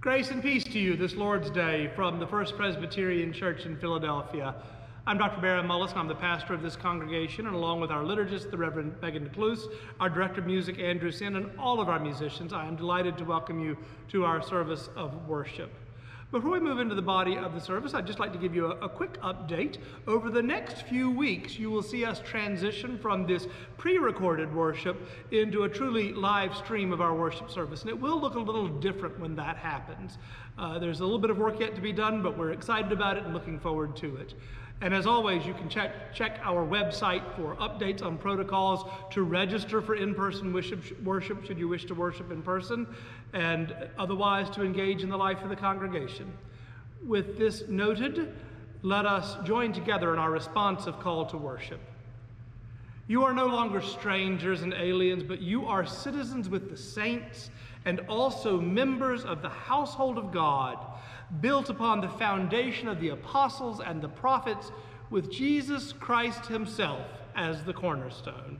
Grace and peace to you this Lord's Day from the First Presbyterian Church in Philadelphia. I'm Dr. Barry Mullis, and I'm the pastor of this congregation, and along with our liturgist, the Reverend Megan DeCluse, our director of music, Andrew Senn, and all of our musicians, I am delighted to welcome you to our service of worship. Before we move into the body of the service, I'd just like to give you a, a, quick update. Over the next few weeks, you will see us transition from this pre recorded worship into a truly live stream of our worship service. And it will look a little different when that happens. Uh, there's a little bit of work yet to be done, but we're excited about it and looking forward to it. And as always, you can check, check our website for updates on protocols to register for in person worship, worship should you wish to worship in person, and otherwise to engage in the life of the congregation. With this noted, let us join together in our responsive call to worship. You are no longer strangers and aliens, but you are citizens with the saints and also members of the household of God built upon the foundation of the apostles and the prophets, with Jesus Christ himself as the cornerstone.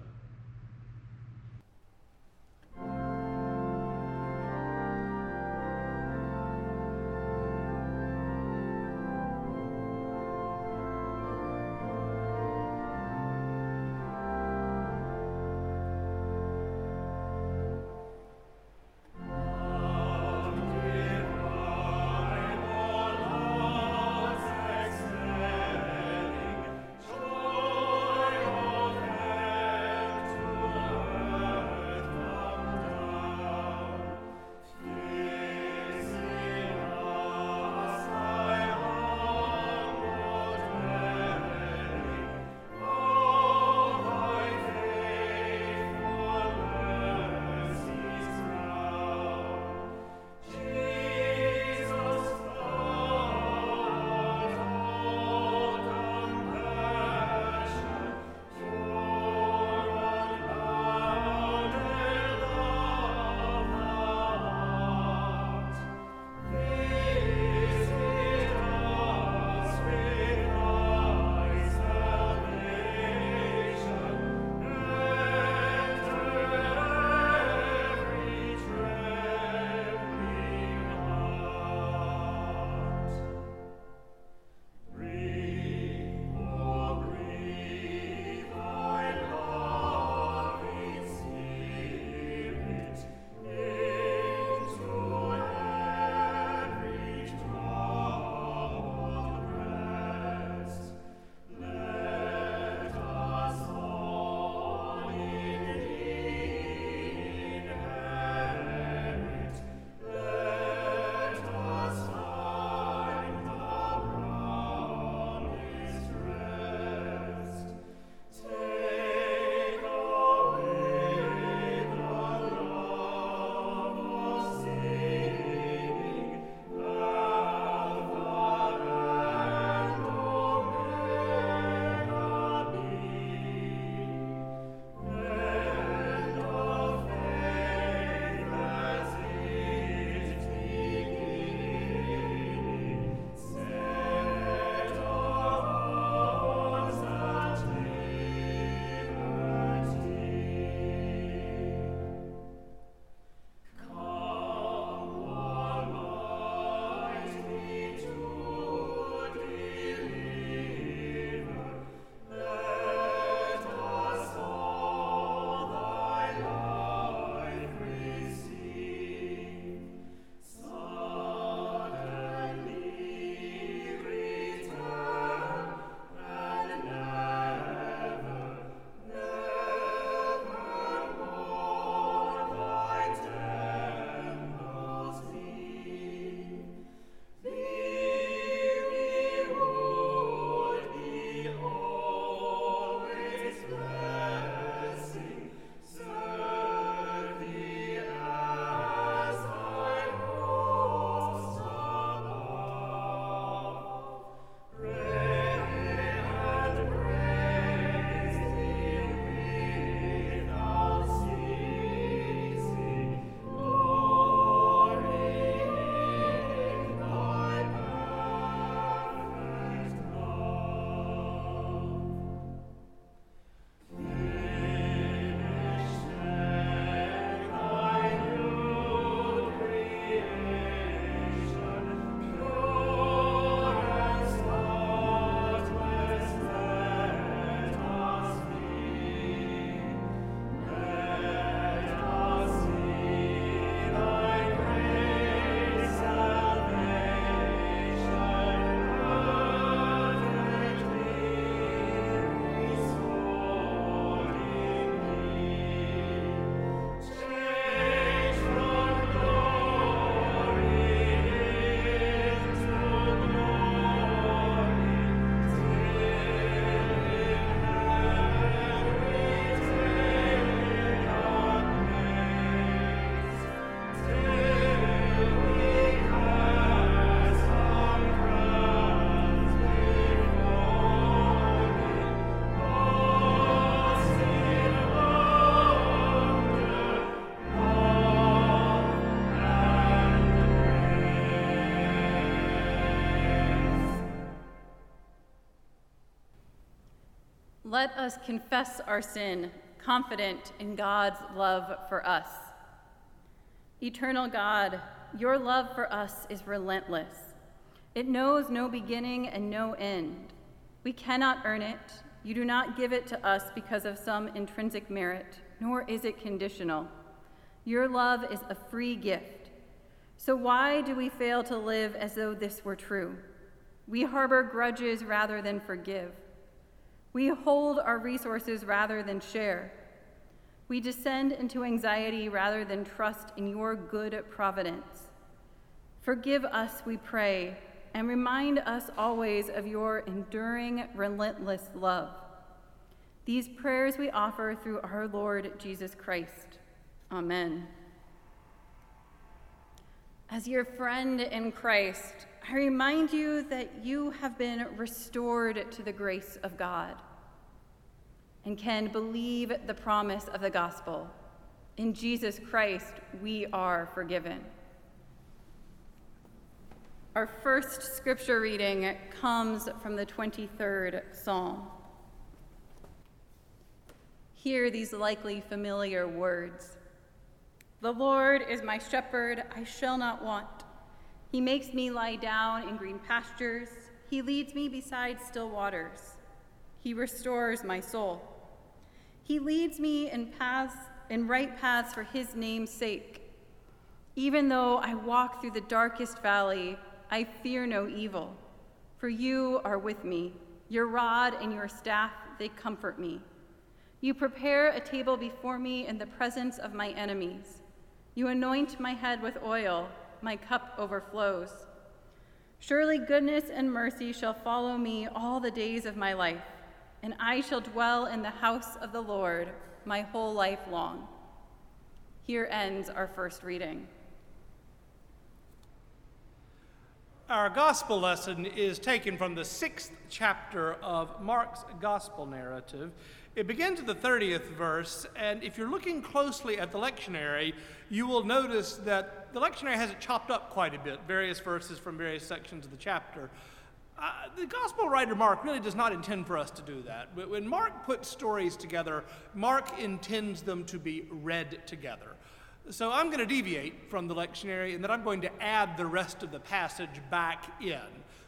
Let us confess our sin, confident in God's love for us. Eternal God, your love for us is relentless. It knows no beginning and no end. We cannot earn it. You do not give it to us because of some intrinsic merit, nor is it conditional. Your love is a free gift. So why do we fail to live as though this were true? We harbor grudges rather than forgive. We hold our resources rather than share. We descend into anxiety rather than trust in your good providence. Forgive us, we pray, and remind us always of your enduring, relentless love. These prayers we offer through our Lord Jesus Christ. Amen. As your friend in Christ, I remind you that you have been restored to the grace of God and can believe the promise of the gospel. In Jesus Christ, we are forgiven. Our first scripture reading comes from the 23rd Psalm. Hear these likely familiar words The Lord is my shepherd, I shall not want. He makes me lie down in green pastures. He leads me beside still waters. He restores my soul. He leads me in paths in right paths for his name's sake. Even though I walk through the darkest valley, I fear no evil, for you are with me. Your rod and your staff, they comfort me. You prepare a table before me in the presence of my enemies. You anoint my head with oil my cup overflows. Surely goodness and mercy shall follow me all the days of my life, and I shall dwell in the house of the Lord my whole life long. Here ends our first reading. Our gospel lesson is taken from the sixth chapter of Mark's gospel narrative. It begins at the 30th verse, and if you're looking closely at the lectionary, you will notice that the lectionary has it chopped up quite a bit, various verses from various sections of the chapter. Uh, the gospel writer Mark really does not intend for us to do that. When Mark puts stories together, Mark intends them to be read together. So I'm going to deviate from the lectionary and then I'm going to add the rest of the passage back in.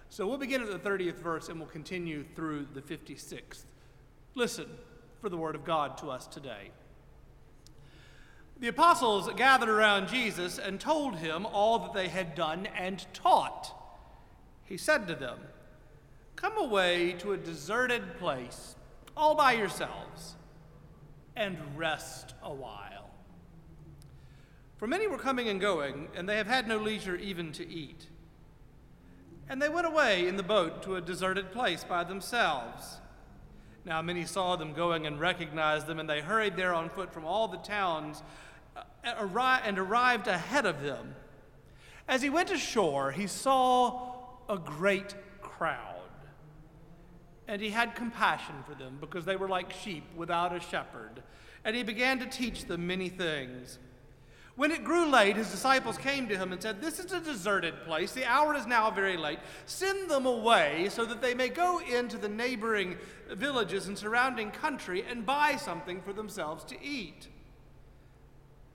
So we'll begin at the 30th verse and we'll continue through the 56th. Listen for the word of God to us today. The apostles gathered around Jesus and told him all that they had done and taught. He said to them, Come away to a deserted place, all by yourselves, and rest a while. For many were coming and going, and they have had no leisure even to eat. And they went away in the boat to a deserted place by themselves. Now many saw them going and recognized them, and they hurried there on foot from all the towns uh, and arrived ahead of them. As he went ashore, he saw a great crowd. And he had compassion for them because they were like sheep without a shepherd. And he began to teach them many things. When it grew late, his disciples came to him and said, This is a deserted place. The hour is now very late. Send them away so that they may go into the neighboring villages and surrounding country and buy something for themselves to eat.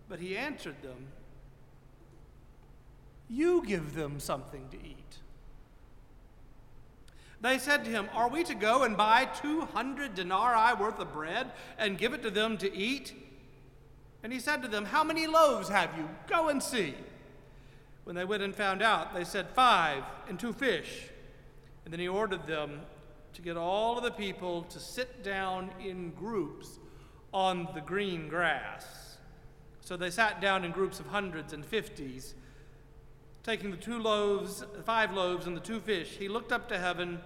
But he answered them, You give them something to eat. They said to him, Are we to go and buy 200 denarii worth of bread and give it to them to eat? And he said to them, How many loaves have you? Go and see. When they went and found out, they said, Five and two fish. And then he ordered them to get all of the people to sit down in groups on the green grass. So they sat down in groups of hundreds and fifties. Taking the two loaves, five loaves, and the two fish, he looked up to heaven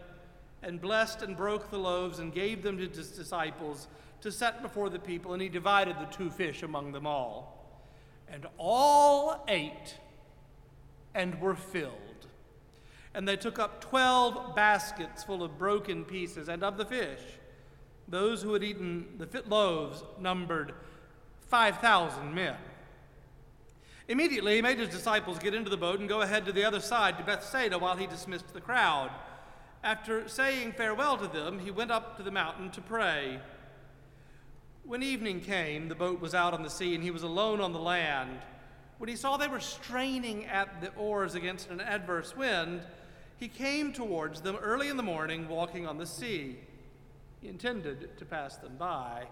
and blessed and broke the loaves and gave them to his disciples to set before the people, and he divided the two fish among them all. And all ate and were filled. And they took up twelve baskets full of broken pieces, and of the fish, those who had eaten the fit loaves numbered 5,000 men. Immediately, he made his disciples get into the boat and go ahead to the other side to Bethsaida while he dismissed the crowd. After saying farewell to them, he went up to the mountain to pray. When evening came, the boat was out on the sea, and he was alone on the land. When he saw they were straining at the oars against an adverse wind, he came towards them early in the morning, walking on the sea. He intended to pass them by.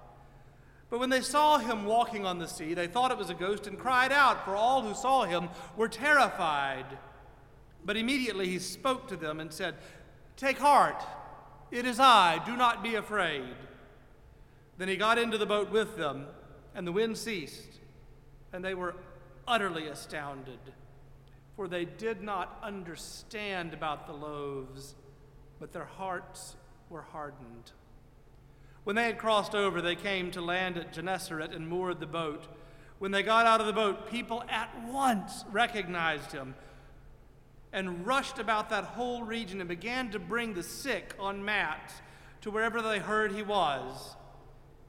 But when they saw him walking on the sea, they thought it was a ghost and cried out, for all who saw him were terrified. But immediately he spoke to them and said, Take heart, it is I, do not be afraid. Then he got into the boat with them, and the wind ceased, and they were utterly astounded, for they did not understand about the loaves, but their hearts were hardened. When they had crossed over, they came to land at Gennesaret and moored the boat. When they got out of the boat, people at once recognized him and rushed about that whole region and began to bring the sick on mats to wherever they heard he was.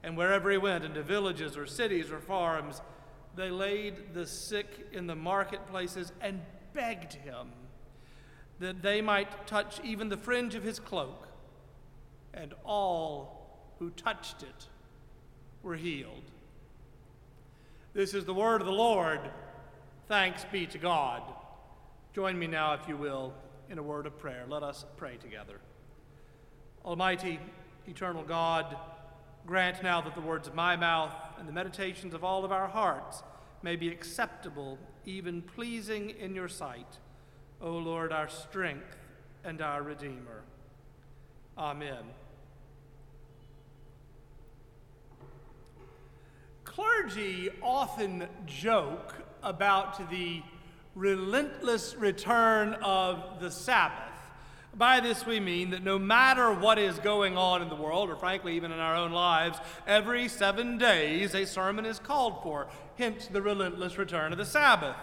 And wherever he went, into villages or cities or farms, they laid the sick in the marketplaces and begged him that they might touch even the fringe of his cloak. And all who touched it were healed. This is the word of the Lord. Thanks be to God. Join me now, if you will, in a word of prayer. Let us pray together. Almighty, eternal God, grant now that the words of my mouth and the meditations of all of our hearts may be acceptable, even pleasing in your sight, O Lord, our strength and our Redeemer. Amen. Clergy often joke about the relentless return of the Sabbath. By this we mean that no matter what is going on in the world, or frankly even in our own lives, every seven days a sermon is called for, hence the relentless return of the Sabbath.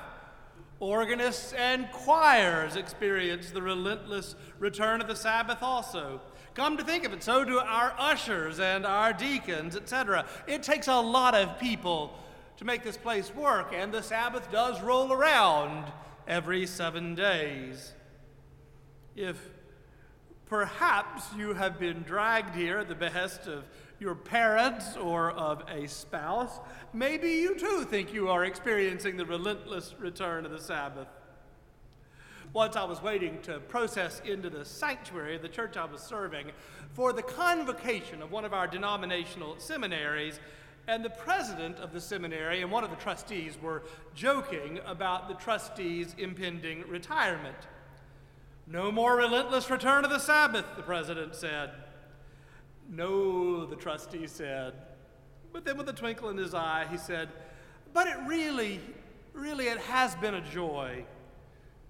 Organists and choirs experience the relentless return of the Sabbath also. Come to think of it, so do our ushers and our deacons, etc. It takes a lot of people to make this place work, and the Sabbath does roll around every seven days. If perhaps you have been dragged here at the behest of your parents or of a spouse, maybe you too think you are experiencing the relentless return of the Sabbath. Once I was waiting to process into the sanctuary of the church I was serving for the convocation of one of our denominational seminaries, and the president of the seminary and one of the trustees were joking about the trustee's impending retirement. No more relentless return of the Sabbath, the president said. No, the trustee said. But then, with a twinkle in his eye, he said, But it really, really, it has been a joy.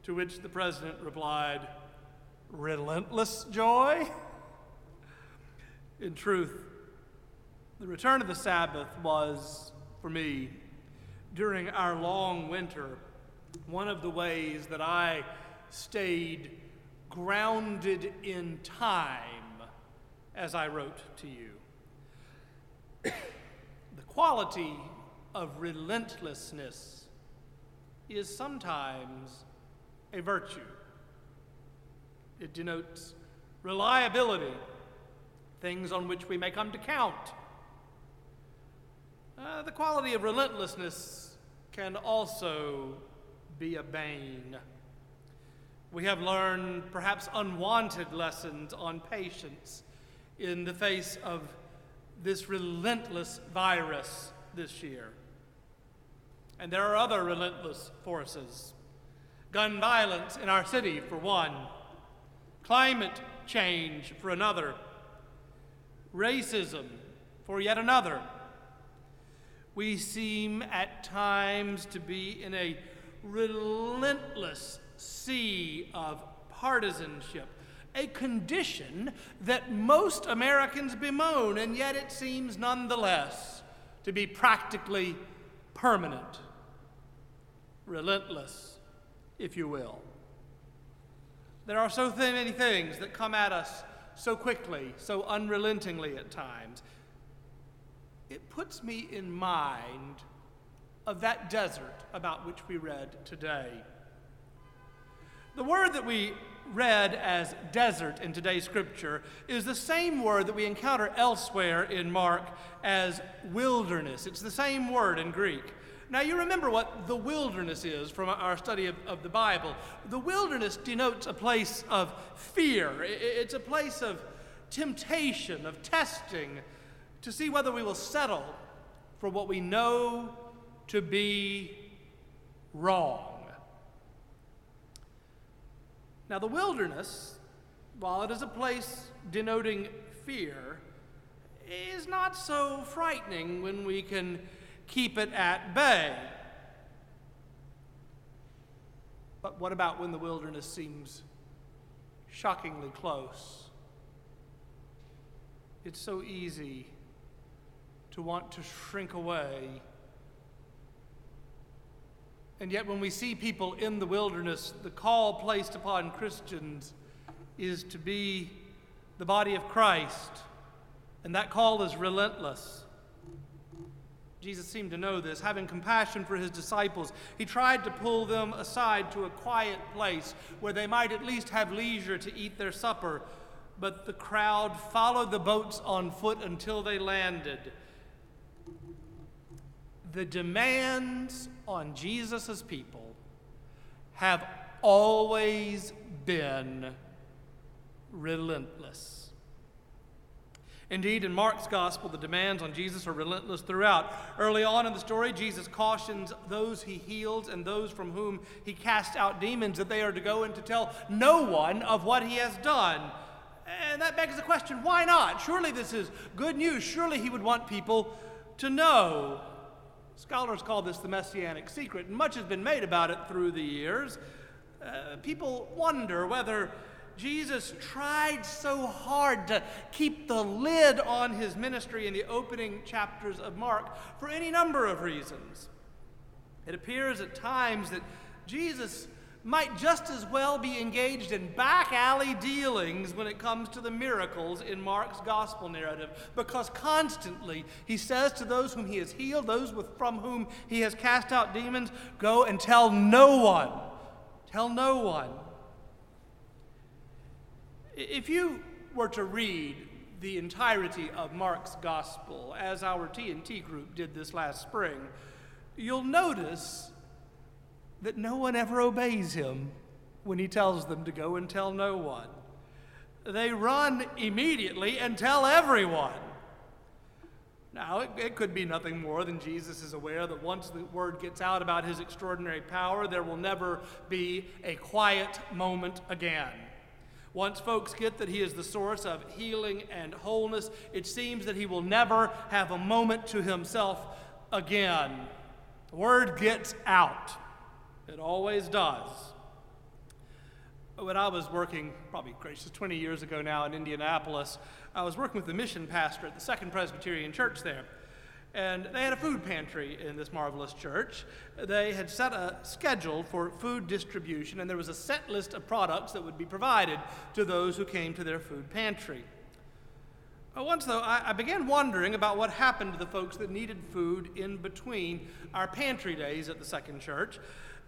To which the president replied, Relentless joy? In truth, the return of the Sabbath was, for me, during our long winter, one of the ways that I stayed grounded in time as I wrote to you. the quality of relentlessness is sometimes a virtue. It denotes reliability, things on which we may come to count. Uh, the quality of relentlessness can also be a bane. We have learned perhaps unwanted lessons on patience in the face of this relentless virus this year. And there are other relentless forces gun violence in our city, for one, climate change, for another, racism, for yet another. We seem at times to be in a relentless sea of partisanship, a condition that most Americans bemoan, and yet it seems nonetheless to be practically permanent, relentless if you will. There are so many things that come at us so quickly, so unrelentingly at times. It puts me in mind of that desert about which we read today. The word that we read as desert in today's scripture is the same word that we encounter elsewhere in Mark as wilderness. It's the same word in Greek. Now, you remember what the wilderness is from our study of, of the Bible. The wilderness denotes a place of fear, it's a place of temptation, of testing, to see whether we will settle for what we know to be wrong. Now, the wilderness, while it is a place denoting fear, is not so frightening when we can keep it at bay. But what about when the wilderness seems shockingly close? It's so easy to want to shrink away. And yet, when we see people in the wilderness, the call placed upon Christians is to be the body of Christ, and that call is relentless. Jesus seemed to know this. Having compassion for his disciples, he tried to pull them aside to a quiet place where they might at least have leisure to eat their supper. But the crowd followed the boats on foot until they landed. The demands on Jesus' people have always been relentless. Indeed, in Mark's gospel, the demands on Jesus are relentless throughout. Early on in the story, Jesus cautions those he heals and those from whom he casts out demons that they are to go and to tell no one of what he has done. And that begs the question why not? Surely this is good news. Surely he would want people to know. Scholars call this the messianic secret, and much has been made about it through the years. Uh, people wonder whether Jesus tried so hard to keep the lid on his ministry in the opening chapters of Mark for any number of reasons. It appears at times that Jesus might just as well be engaged in back alley dealings when it comes to the miracles in Mark's gospel narrative, because constantly he says to those whom he has healed, those with, from whom he has cast out demons, go and tell no one. Tell no one. If you were to read the entirety of Mark's gospel, as our T&T group did this last spring, you'll notice that no one ever obeys him when he tells them to go and tell no one. They run immediately and tell everyone. Now, it, it, could be nothing more than Jesus is aware that once the word gets out about his extraordinary power, there will never be a quiet moment again. Once folks get that He is the source of healing and wholeness, it seems that He will never have a moment to Himself again. The word gets out, it always does. When I was working, probably gracious, 20 years ago now in Indianapolis, I was working with the mission pastor at the Second Presbyterian Church there. And they had a food pantry in this marvelous church. They had set a schedule for food distribution, and there was a set list of products that would be provided to those who came to their food pantry. Once, though, I, began wondering about what happened to the folks that needed food in between our pantry days at the second church.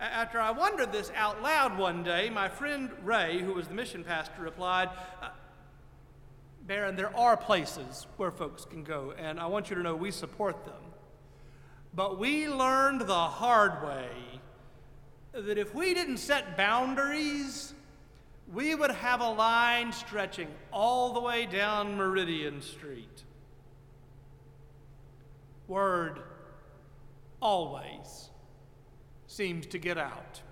After I wondered this out loud one day, my friend Ray, who was the mission pastor, replied, uh, Baron, there are places where folks can go, and I want you to know we support them. But we learned the hard way that if we didn't set boundaries, we would have a line stretching all the way down Meridian Street. Word always seems to get out.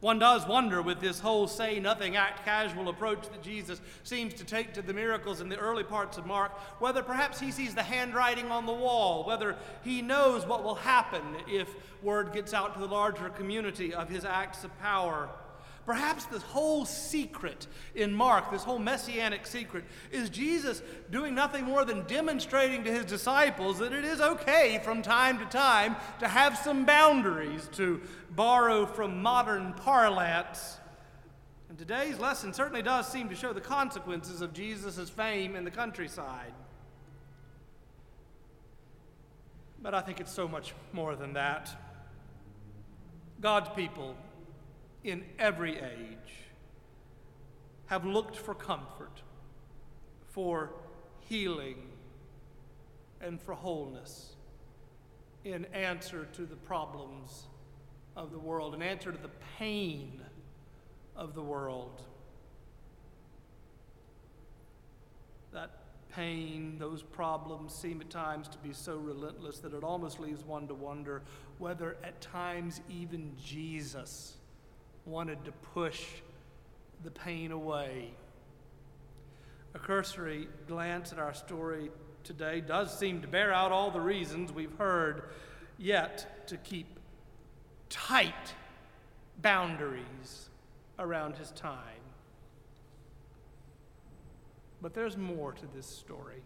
One does wonder with this whole say nothing, act casual approach that Jesus seems to take to the miracles in the early parts of Mark, whether perhaps he sees the handwriting on the wall, whether he knows what will happen if word gets out to the larger community of his acts of power. Perhaps this whole secret in Mark, this whole messianic secret, is Jesus doing nothing more than demonstrating to his disciples that it is okay from time to time to have some boundaries, to borrow from modern parlance. And today's lesson certainly does seem to show the consequences of Jesus' fame in the countryside. But I think it's so much more than that. God's people in every age have looked for comfort, for healing, and for wholeness in answer to the problems of the world, in answer to the pain of the world. That pain, those problems seem at times to be so relentless that it almost leaves one to wonder whether at times even Jesus wanted to push the pain away. A cursory glance at our story today does seem to bear out all the reasons we've heard, yet to keep tight boundaries around his time. But there's more to this story.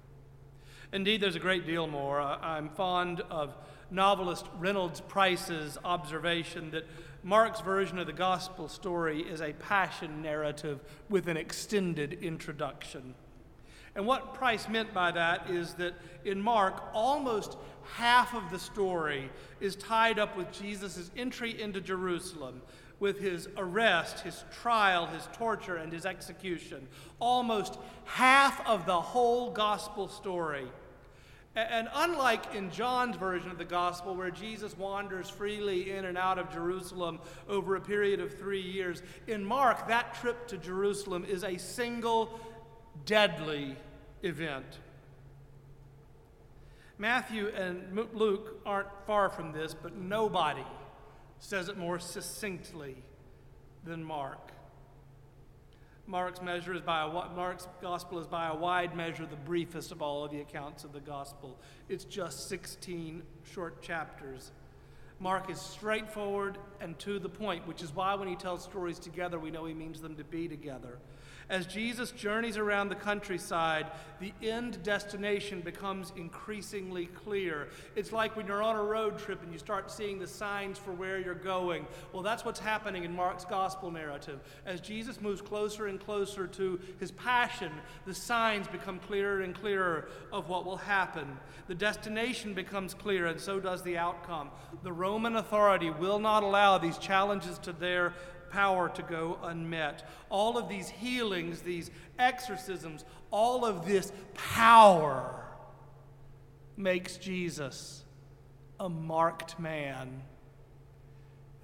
Indeed, there's a great deal more. I'm fond of novelist Reynolds Price's observation that Mark's version of the gospel story is a passion narrative with an extended introduction. And what Price meant by that is that in Mark, almost half of the story is tied up with Jesus' entry into Jerusalem, with his arrest, his trial, his torture, and his execution. Almost half of the whole gospel story. And unlike in John's version of the gospel, where Jesus wanders freely in and out of Jerusalem over a period of three years, in Mark, that trip to Jerusalem is a single deadly event. Matthew and Luke aren't far from this, but nobody says it more succinctly than Mark. Mark's measure is by a, Mark's gospel is by a wide measure the briefest of all of the accounts of the gospel. It's just 16 short chapters. Mark is straightforward and to the point, which is why when he tells stories together, we know he means them to be together. As Jesus journeys around the countryside, the end destination becomes increasingly clear. It's like when you're on a road trip and you start seeing the signs for where you're going. Well, that's what's happening in Mark's gospel narrative. As Jesus moves closer and closer to his passion, the signs become clearer and clearer of what will happen. The destination becomes clear, and so does the outcome. The Roman authority will not allow these challenges to their power to go unmet. All of these healings, these exorcisms, all of this power makes Jesus a marked man.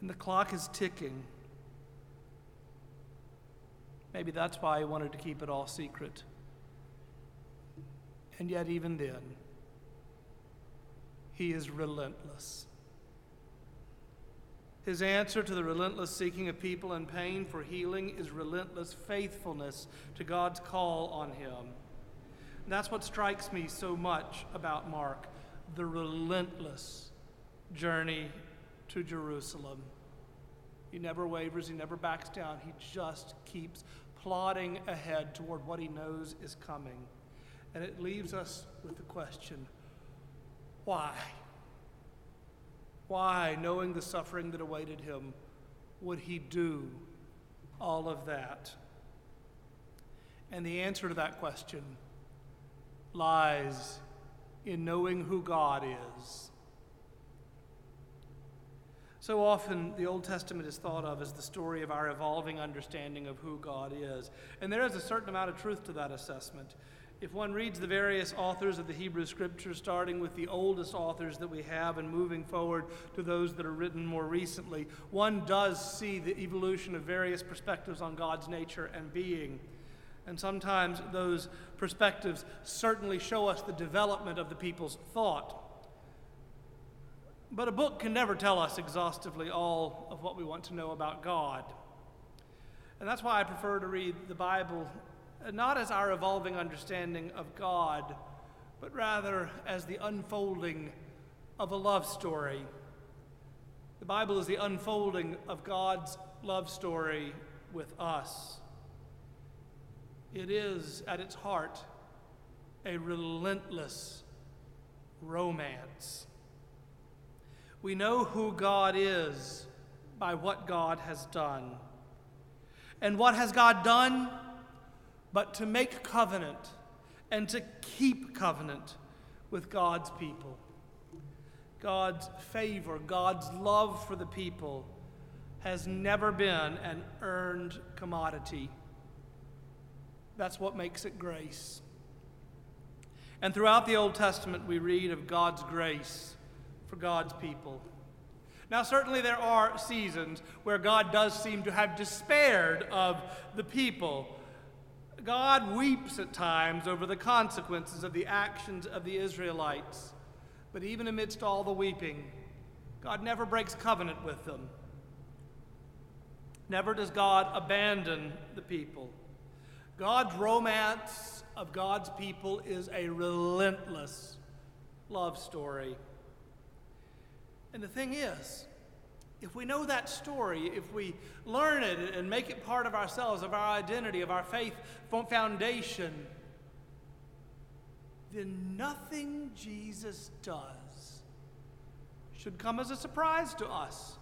And the clock is ticking. Maybe that's why he wanted to keep it all secret. And yet, even then, he is relentless. His answer to the relentless seeking of people in pain for healing is relentless faithfulness to God's call on him. And that's what strikes me so much about Mark the relentless journey to Jerusalem. He never wavers, he never backs down, he just keeps plodding ahead toward what he knows is coming. And it leaves us with the question why? Why, knowing the suffering that awaited him, would he do all of that? And the answer to that question lies in knowing who God is. So often, the Old Testament is thought of as the story of our evolving understanding of who God is. And there is a certain amount of truth to that assessment. If one reads the various authors of the Hebrew Scriptures, starting with the oldest authors that we have and moving forward to those that are written more recently, one does see the evolution of various perspectives on God's nature and being. And sometimes those perspectives certainly show us the development of the people's thought. But a book can never tell us exhaustively all of what we want to know about God. And that's why I prefer to read the Bible not as our evolving understanding of God, but rather as the unfolding of a love story. The Bible is the unfolding of God's love story with us. It is, at its heart, a relentless romance. We know who God is by what God has done. And what has God done? But to make covenant and to keep covenant with God's people. God's favor, God's love for the people has never been an earned commodity. That's what makes it grace. And throughout the Old Testament, we read of God's grace for God's people. Now, certainly there are seasons where God does seem to have despaired of the people. God weeps at times over the consequences of the actions of the Israelites. But even amidst all the weeping, God never breaks covenant with them. Never does God abandon the people. God's romance of God's people is a relentless love story. And the thing is, if we know that story, if we learn it and make it part of ourselves, of our identity, of our faith foundation, then nothing Jesus does should come as a surprise to us.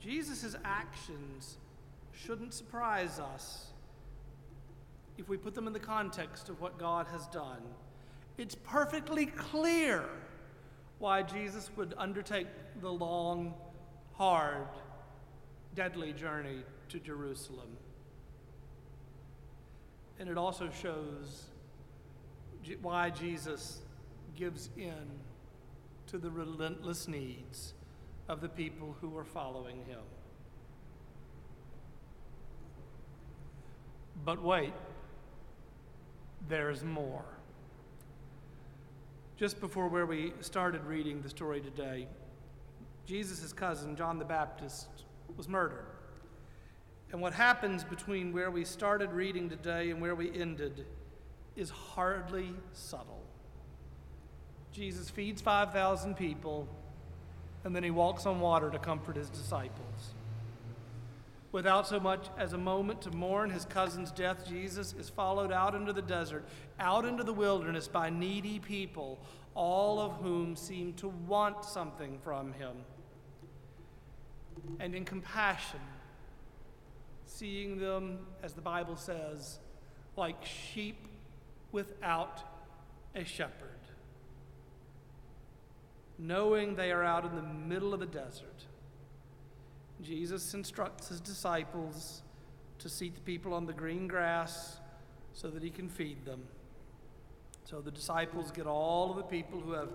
Jesus' actions shouldn't surprise us if we put them in the context of what God has done. It's perfectly clear why Jesus would undertake the long, hard, deadly journey to Jerusalem. And it also shows why Jesus gives in to the relentless needs of the people who are following him. But wait, there's more. Just before where we started reading the story today, Jesus' cousin, John the Baptist, was murdered. And what happens between where we started reading today and where we ended is hardly subtle. Jesus feeds 5,000 people, and then he walks on water to comfort his disciples. Without so much as a moment to mourn his cousin's death, Jesus is followed out into the desert, out into the wilderness by needy people, all of whom seem to want something from him. And in compassion, seeing them, as the Bible says, like sheep without a shepherd, knowing they are out in the middle of the desert. Jesus instructs his disciples to seat the people on the green grass so that he can feed them. So the disciples get all of the people who have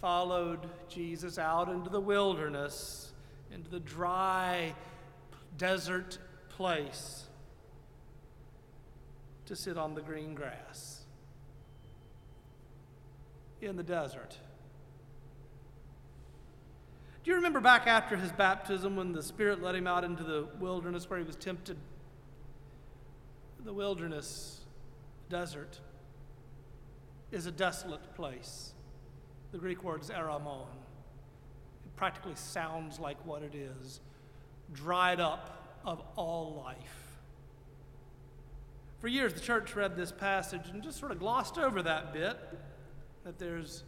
followed Jesus out into the wilderness, into the dry desert place to sit on the green grass in the desert. Do you remember back after his baptism when the Spirit led him out into the wilderness where he was tempted? The wilderness, desert, is a desolate place. The Greek word is eremon. It practically sounds like what it is dried up of all life. For years, the church read this passage and just sort of glossed over that bit that there's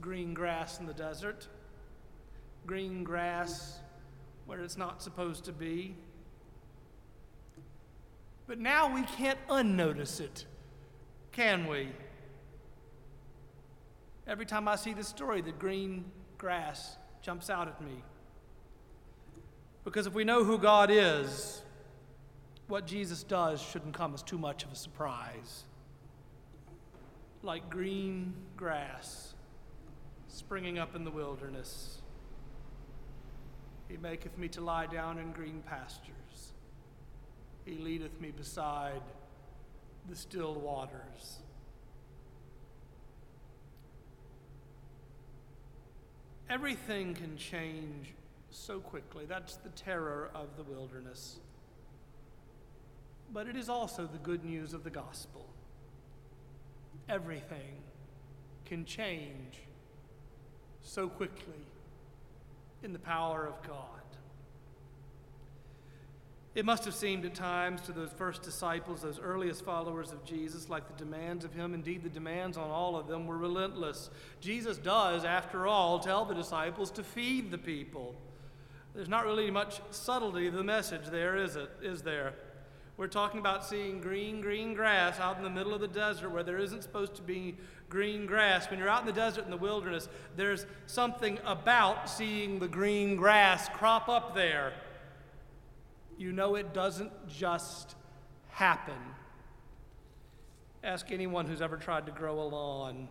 green grass in the desert, green grass where it's not supposed to be. But now we can't unnotice it, can we? Every time I see this story, the green grass jumps out at me. Because if we know who God is, what Jesus does shouldn't come as too much of a surprise. Like green grass springing up in the wilderness, He maketh me to lie down in green pastures. He leadeth me beside the still waters. Everything can change so quickly. That's the terror of the wilderness. But it is also the good news of the gospel. Everything can change so quickly in the power of God. It must have seemed at times to those first disciples, those earliest followers of Jesus, like the demands of Him, indeed, the demands on all of them were relentless. Jesus does, after all, tell the disciples to feed the people. There's not really much subtlety of the message there, is it? Is there? We're talking about seeing green, green grass out in the middle of the desert where there isn't supposed to be green grass. When you're out in the desert in the wilderness, there's something about seeing the green grass crop up there. You know it doesn't just happen. Ask anyone who's ever tried to grow a lawn.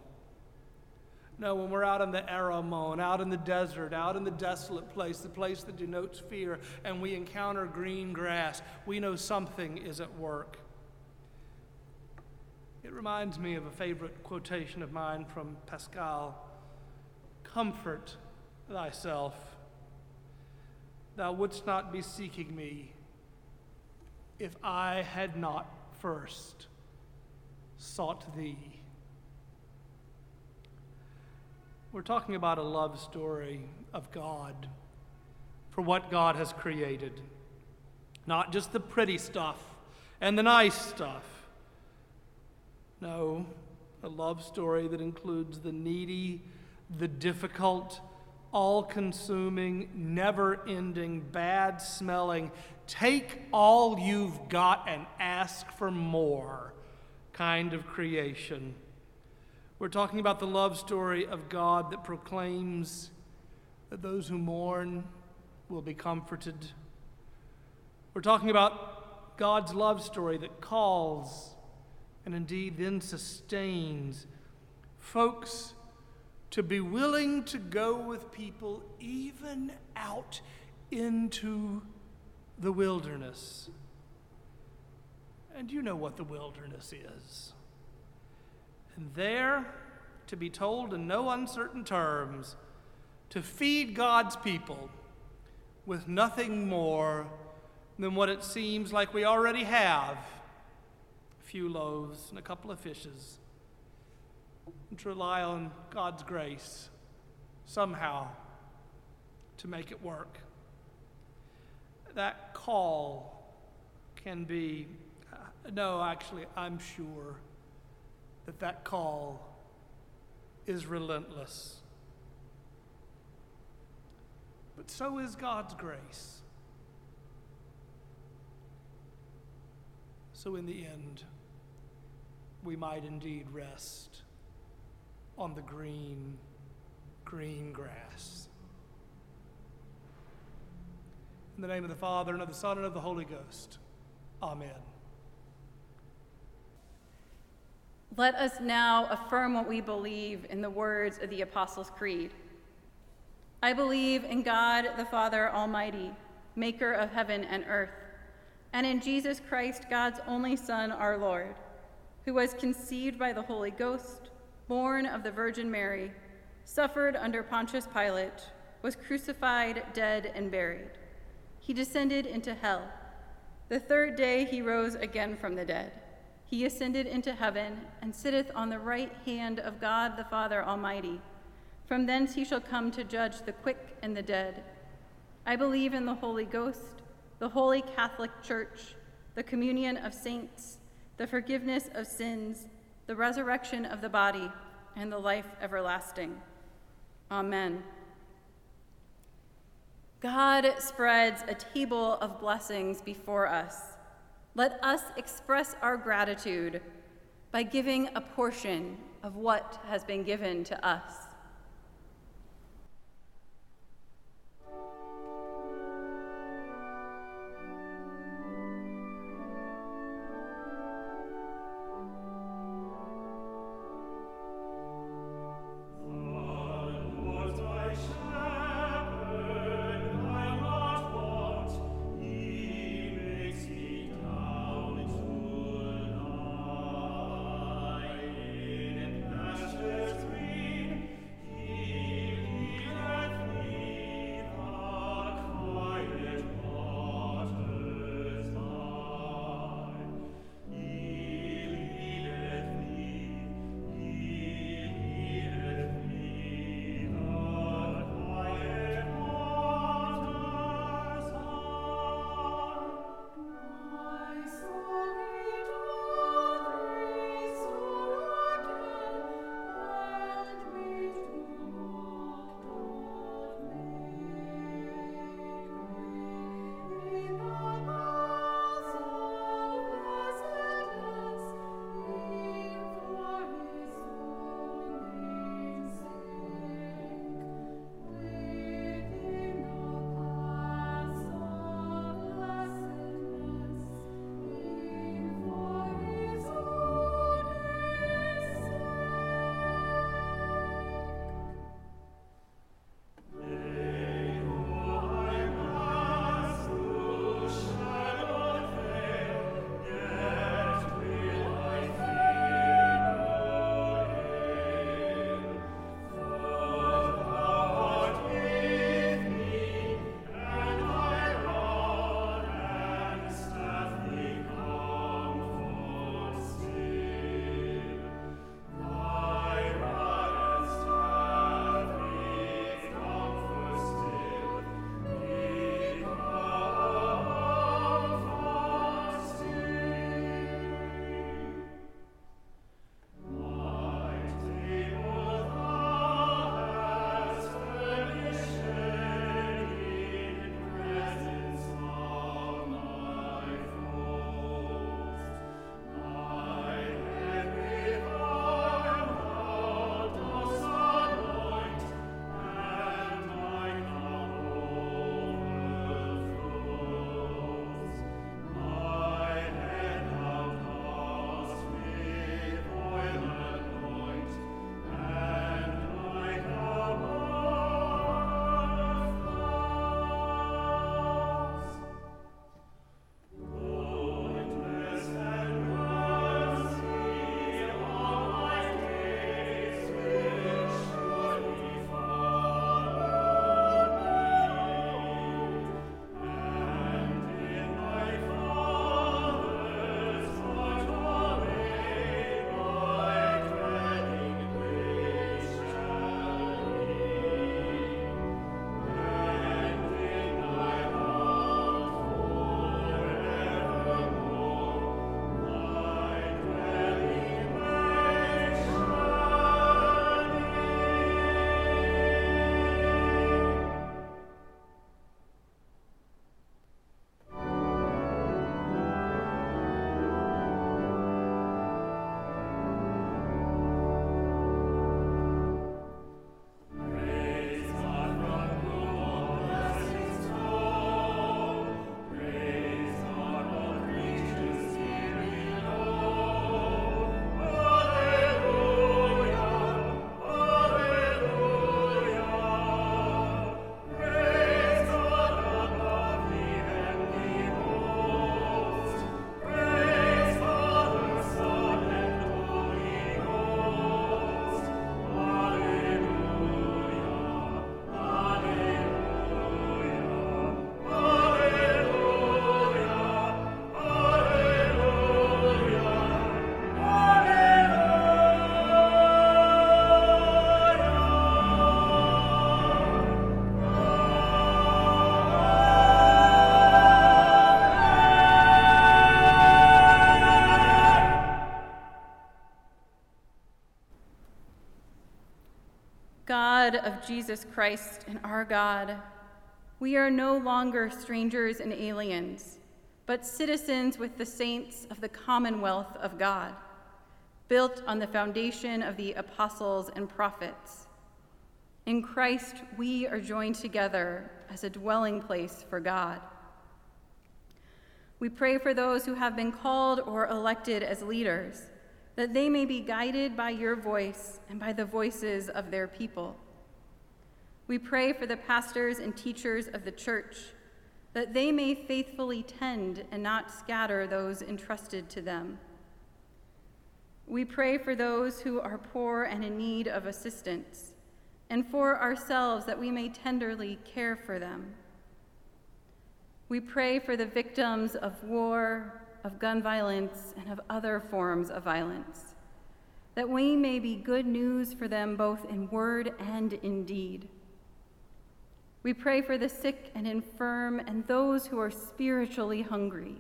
No, when we're out in the Aramon, out in the desert, out in the desolate place, the place that denotes fear, and we encounter green grass, we know something is at work. It reminds me of a favorite quotation of mine from Pascal Comfort thyself. Thou wouldst not be seeking me if I had not first sought thee. We're talking about a love story of God for what God has created, not just the pretty stuff and the nice stuff. No, a love story that includes the needy, the difficult, all consuming, never ending, bad smelling, take all you've got and ask for more kind of creation. We're talking about the love story of God that proclaims that those who mourn will be comforted. We're talking about God's love story that calls and indeed then sustains folks to be willing to go with people even out into the wilderness. And you know what the wilderness is. And there, to be told in no uncertain terms, to feed God's people with nothing more than what it seems like we already have a few loaves and a couple of fishes, and to rely on God's grace somehow to make it work. That call can be, uh, no, actually, I'm sure that that call is relentless. But so is God's grace. So, in the end, we might indeed rest on the green, green grass. In the name of the Father, and of the Son, and of the Holy Ghost. Amen. Let us now affirm what we believe in the words of the Apostles' Creed. I believe in God the Father Almighty, maker of heaven and earth, and in Jesus Christ, God's only Son, our Lord, who was conceived by the Holy Ghost, born of the Virgin Mary, suffered under Pontius Pilate, was crucified, dead, and buried. He descended into hell. The third day he rose again from the dead. He ascended into heaven and sitteth on the right hand of God the Father Almighty. From thence he shall come to judge the quick and the dead. I believe in the Holy Ghost, the holy Catholic Church, the communion of saints, the forgiveness of sins, the resurrection of the body, and the life everlasting. Amen. God spreads a table of blessings before us. Let us express our gratitude by giving a portion of what has been given to us. God of Jesus Christ and our God, we are no longer strangers and aliens, but citizens with the saints of the commonwealth of God, built on the foundation of the apostles and prophets. In Christ, we are joined together as a dwelling place for God. We pray for those who have been called or elected as leaders, that they may be guided by your voice and by the voices of their people. We pray for the pastors and teachers of the church, that they may faithfully tend and not scatter those entrusted to them. We pray for those who are poor and in need of assistance, and for ourselves that we may tenderly care for them. We pray for the victims of war, of gun violence, and of other forms of violence, that we may be good news for them both in word and in deed. We pray for the sick and infirm and those who are spiritually hungry,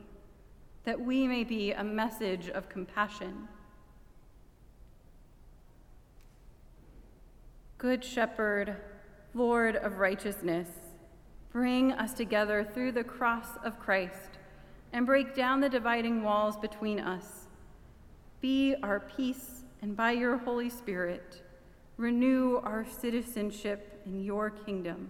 that we may be a message of compassion. Good Shepherd, Lord of righteousness, bring us together through the cross of Christ and break down the dividing walls between us. Be our peace, and by your Holy Spirit, renew our citizenship in your kingdom.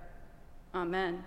Amen.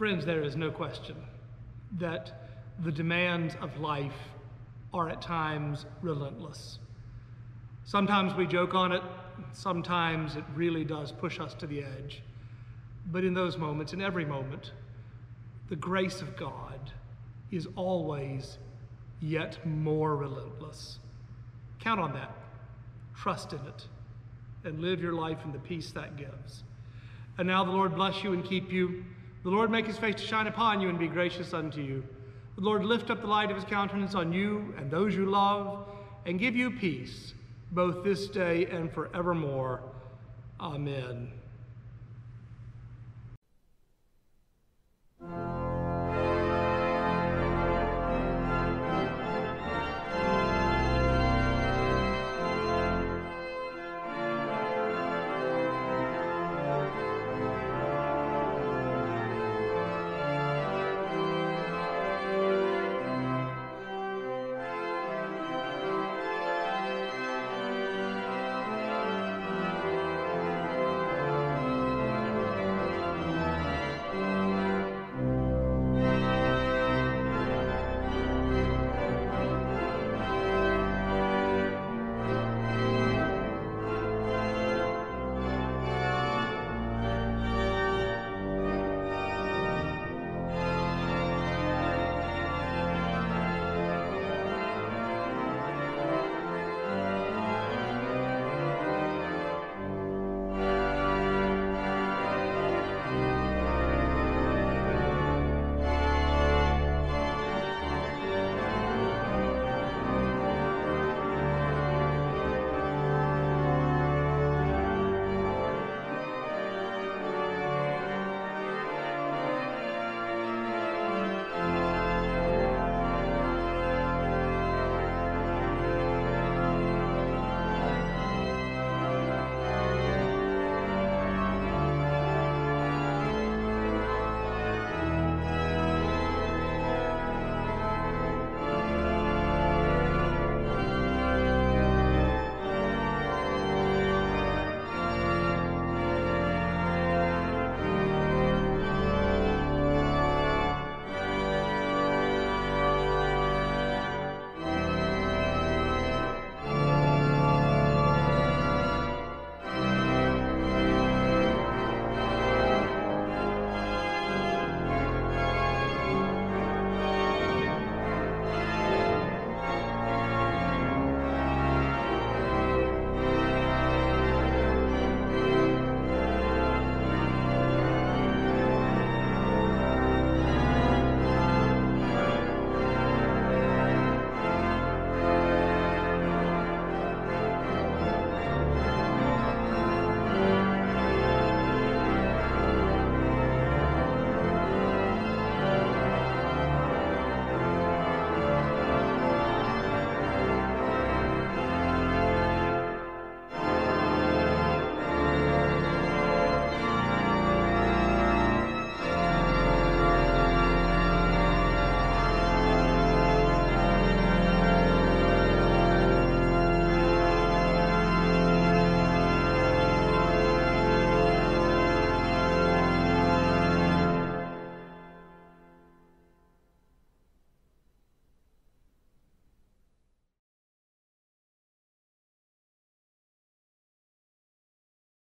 Friends, there is no question that the demands of life are at times relentless. Sometimes we joke on it, sometimes it really does push us to the edge. But in those moments, in every moment, the grace of God is always yet more relentless. Count on that, trust in it, and live your life in the peace that gives. And now the Lord bless you and keep you. The Lord make his face to shine upon you and be gracious unto you. The Lord lift up the light of his countenance on you and those you love, and give you peace, both this day and forevermore. Amen.